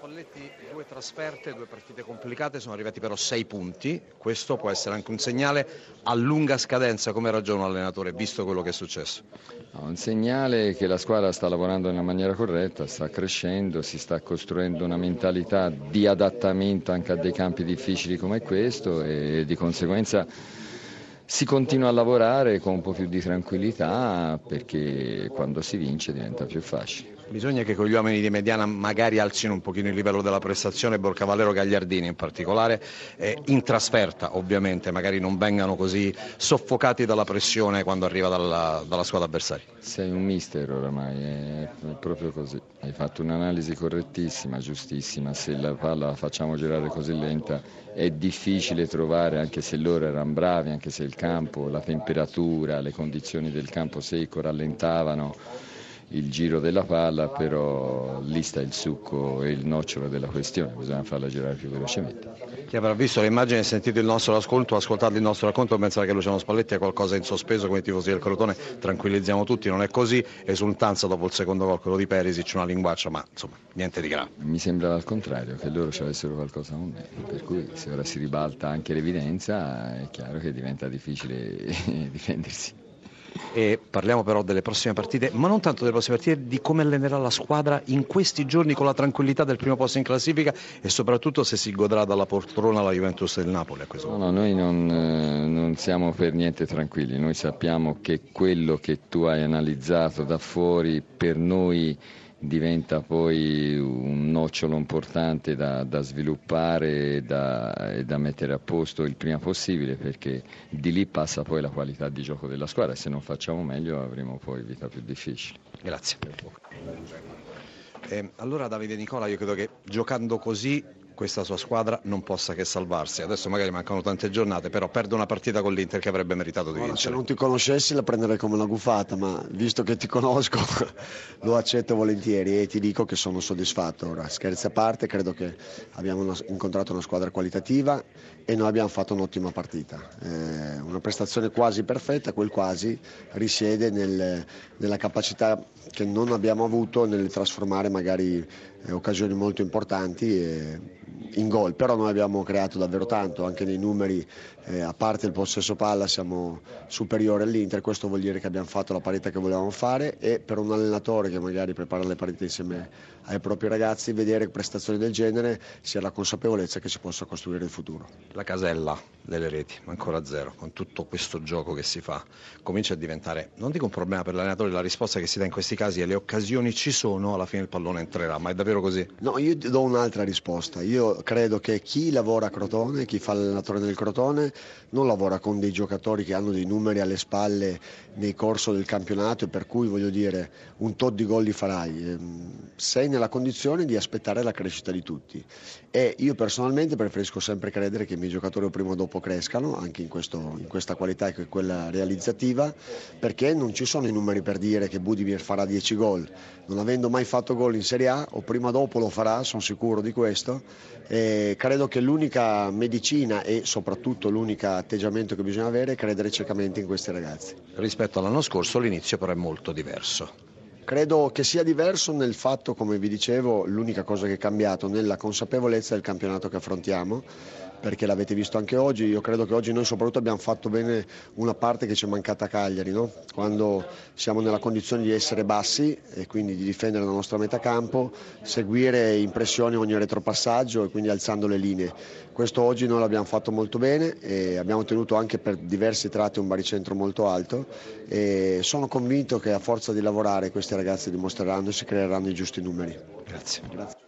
Spalletti, due trasferte, due partite complicate, sono arrivati però sei punti. Questo può essere anche un segnale a lunga scadenza, come ragiona l'allenatore, visto quello che è successo. No, un segnale che la squadra sta lavorando nella maniera corretta, sta crescendo, si sta costruendo una mentalità di adattamento anche a dei campi difficili come questo e di conseguenza si continua a lavorare con un po' più di tranquillità perché quando si vince diventa più facile. Bisogna che con gli uomini di mediana magari alzino un pochino il livello della prestazione, Borcavallero Gagliardini in particolare, eh, in trasferta ovviamente, magari non vengano così soffocati dalla pressione quando arriva dalla, dalla squadra avversaria. Sei un mister oramai, è proprio così. Hai fatto un'analisi correttissima, giustissima, se la palla la facciamo girare così lenta è difficile trovare, anche se loro erano bravi, anche se il campo, la temperatura, le condizioni del campo secco rallentavano il giro della palla, però lì sta il succo e il nocciolo della questione, bisogna farla girare più velocemente. Chi avrà visto le immagini e sentito il nostro ascolto, ascoltato il nostro racconto, pensare che Luciano Spalletti ha qualcosa in sospeso come i tifosi del Crotone, tranquillizziamo tutti, non è così, esultanza dopo il secondo gol, quello di Perisic, una linguaccia, ma insomma niente di grave. Mi sembrava al contrario, che loro ci avessero qualcosa con me, per cui se ora si ribalta anche l'evidenza è chiaro che diventa difficile difendersi. E parliamo però delle prossime partite, ma non tanto delle prossime partite, di come allenerà la squadra in questi giorni con la tranquillità del primo posto in classifica e soprattutto se si godrà dalla poltrona la Juventus del Napoli. No, no, noi non, eh, non siamo per niente tranquilli, noi sappiamo che quello che tu hai analizzato da fuori per noi diventa poi un nocciolo importante da, da sviluppare e da, e da, mettere a posto il prima possibile perché di lì passa poi la qualità di gioco della squadra e se non facciamo meglio avremo poi vita più difficile. Grazie. Eh, allora Davide Nicola io credo che giocando così questa sua squadra non possa che salvarsi. Adesso magari mancano tante giornate, però perde una partita con l'Inter che avrebbe meritato di Ora, vincere. Se non ti conoscessi la prenderei come una gufata, ma visto che ti conosco lo accetto volentieri e ti dico che sono soddisfatto. Ora, scherzi a parte, credo che abbiamo una, incontrato una squadra qualitativa e noi abbiamo fatto un'ottima partita. Eh, una prestazione quasi perfetta, quel quasi risiede nel, nella capacità che non abbiamo avuto nel trasformare magari eh, occasioni molto importanti. E, in gol, però noi abbiamo creato davvero tanto, anche nei numeri, eh, a parte il possesso palla siamo superiori all'Inter, questo vuol dire che abbiamo fatto la parità che volevamo fare e per un allenatore che magari prepara le partite insieme ai propri ragazzi, vedere prestazioni del genere sia la consapevolezza che si possa costruire il futuro. La casella delle reti, ancora zero, con tutto questo gioco che si fa, comincia a diventare, non dico un problema per l'allenatore, la risposta che si dà in questi casi è le occasioni ci sono, alla fine il pallone entrerà, ma è davvero così? No, io do un'altra risposta, io credo che chi lavora a Crotone, chi fa l'allenatore nel Crotone, non lavora con dei giocatori che hanno dei numeri alle spalle nel corso del campionato e per cui voglio dire un tot di gol li farai. Ehm, sei nella condizione di aspettare la crescita di tutti e io personalmente preferisco sempre credere che i miei giocatori prima o dopo crescano, anche in, questo, in questa qualità che è quella realizzativa, perché non ci sono i numeri per dire che Budimir farà 10 gol. Non avendo mai fatto gol in Serie A, o prima o dopo lo farà, sono sicuro di questo. E credo che l'unica medicina e soprattutto l'unico atteggiamento che bisogna avere è credere ciecamente in questi ragazzi. Rispetto all'anno scorso l'inizio però è molto diverso. Credo che sia diverso nel fatto, come vi dicevo, l'unica cosa che è cambiato nella consapevolezza del campionato che affrontiamo perché l'avete visto anche oggi, io credo che oggi noi soprattutto abbiamo fatto bene una parte che ci è mancata a Cagliari, no? quando siamo nella condizione di essere bassi e quindi di difendere la nostra metà campo, seguire in pressione ogni retropassaggio e quindi alzando le linee. Questo oggi noi l'abbiamo fatto molto bene e abbiamo tenuto anche per diversi tratti un baricentro molto alto e sono convinto che a forza di lavorare questi ragazzi dimostreranno e si creeranno i giusti numeri. Grazie. Grazie.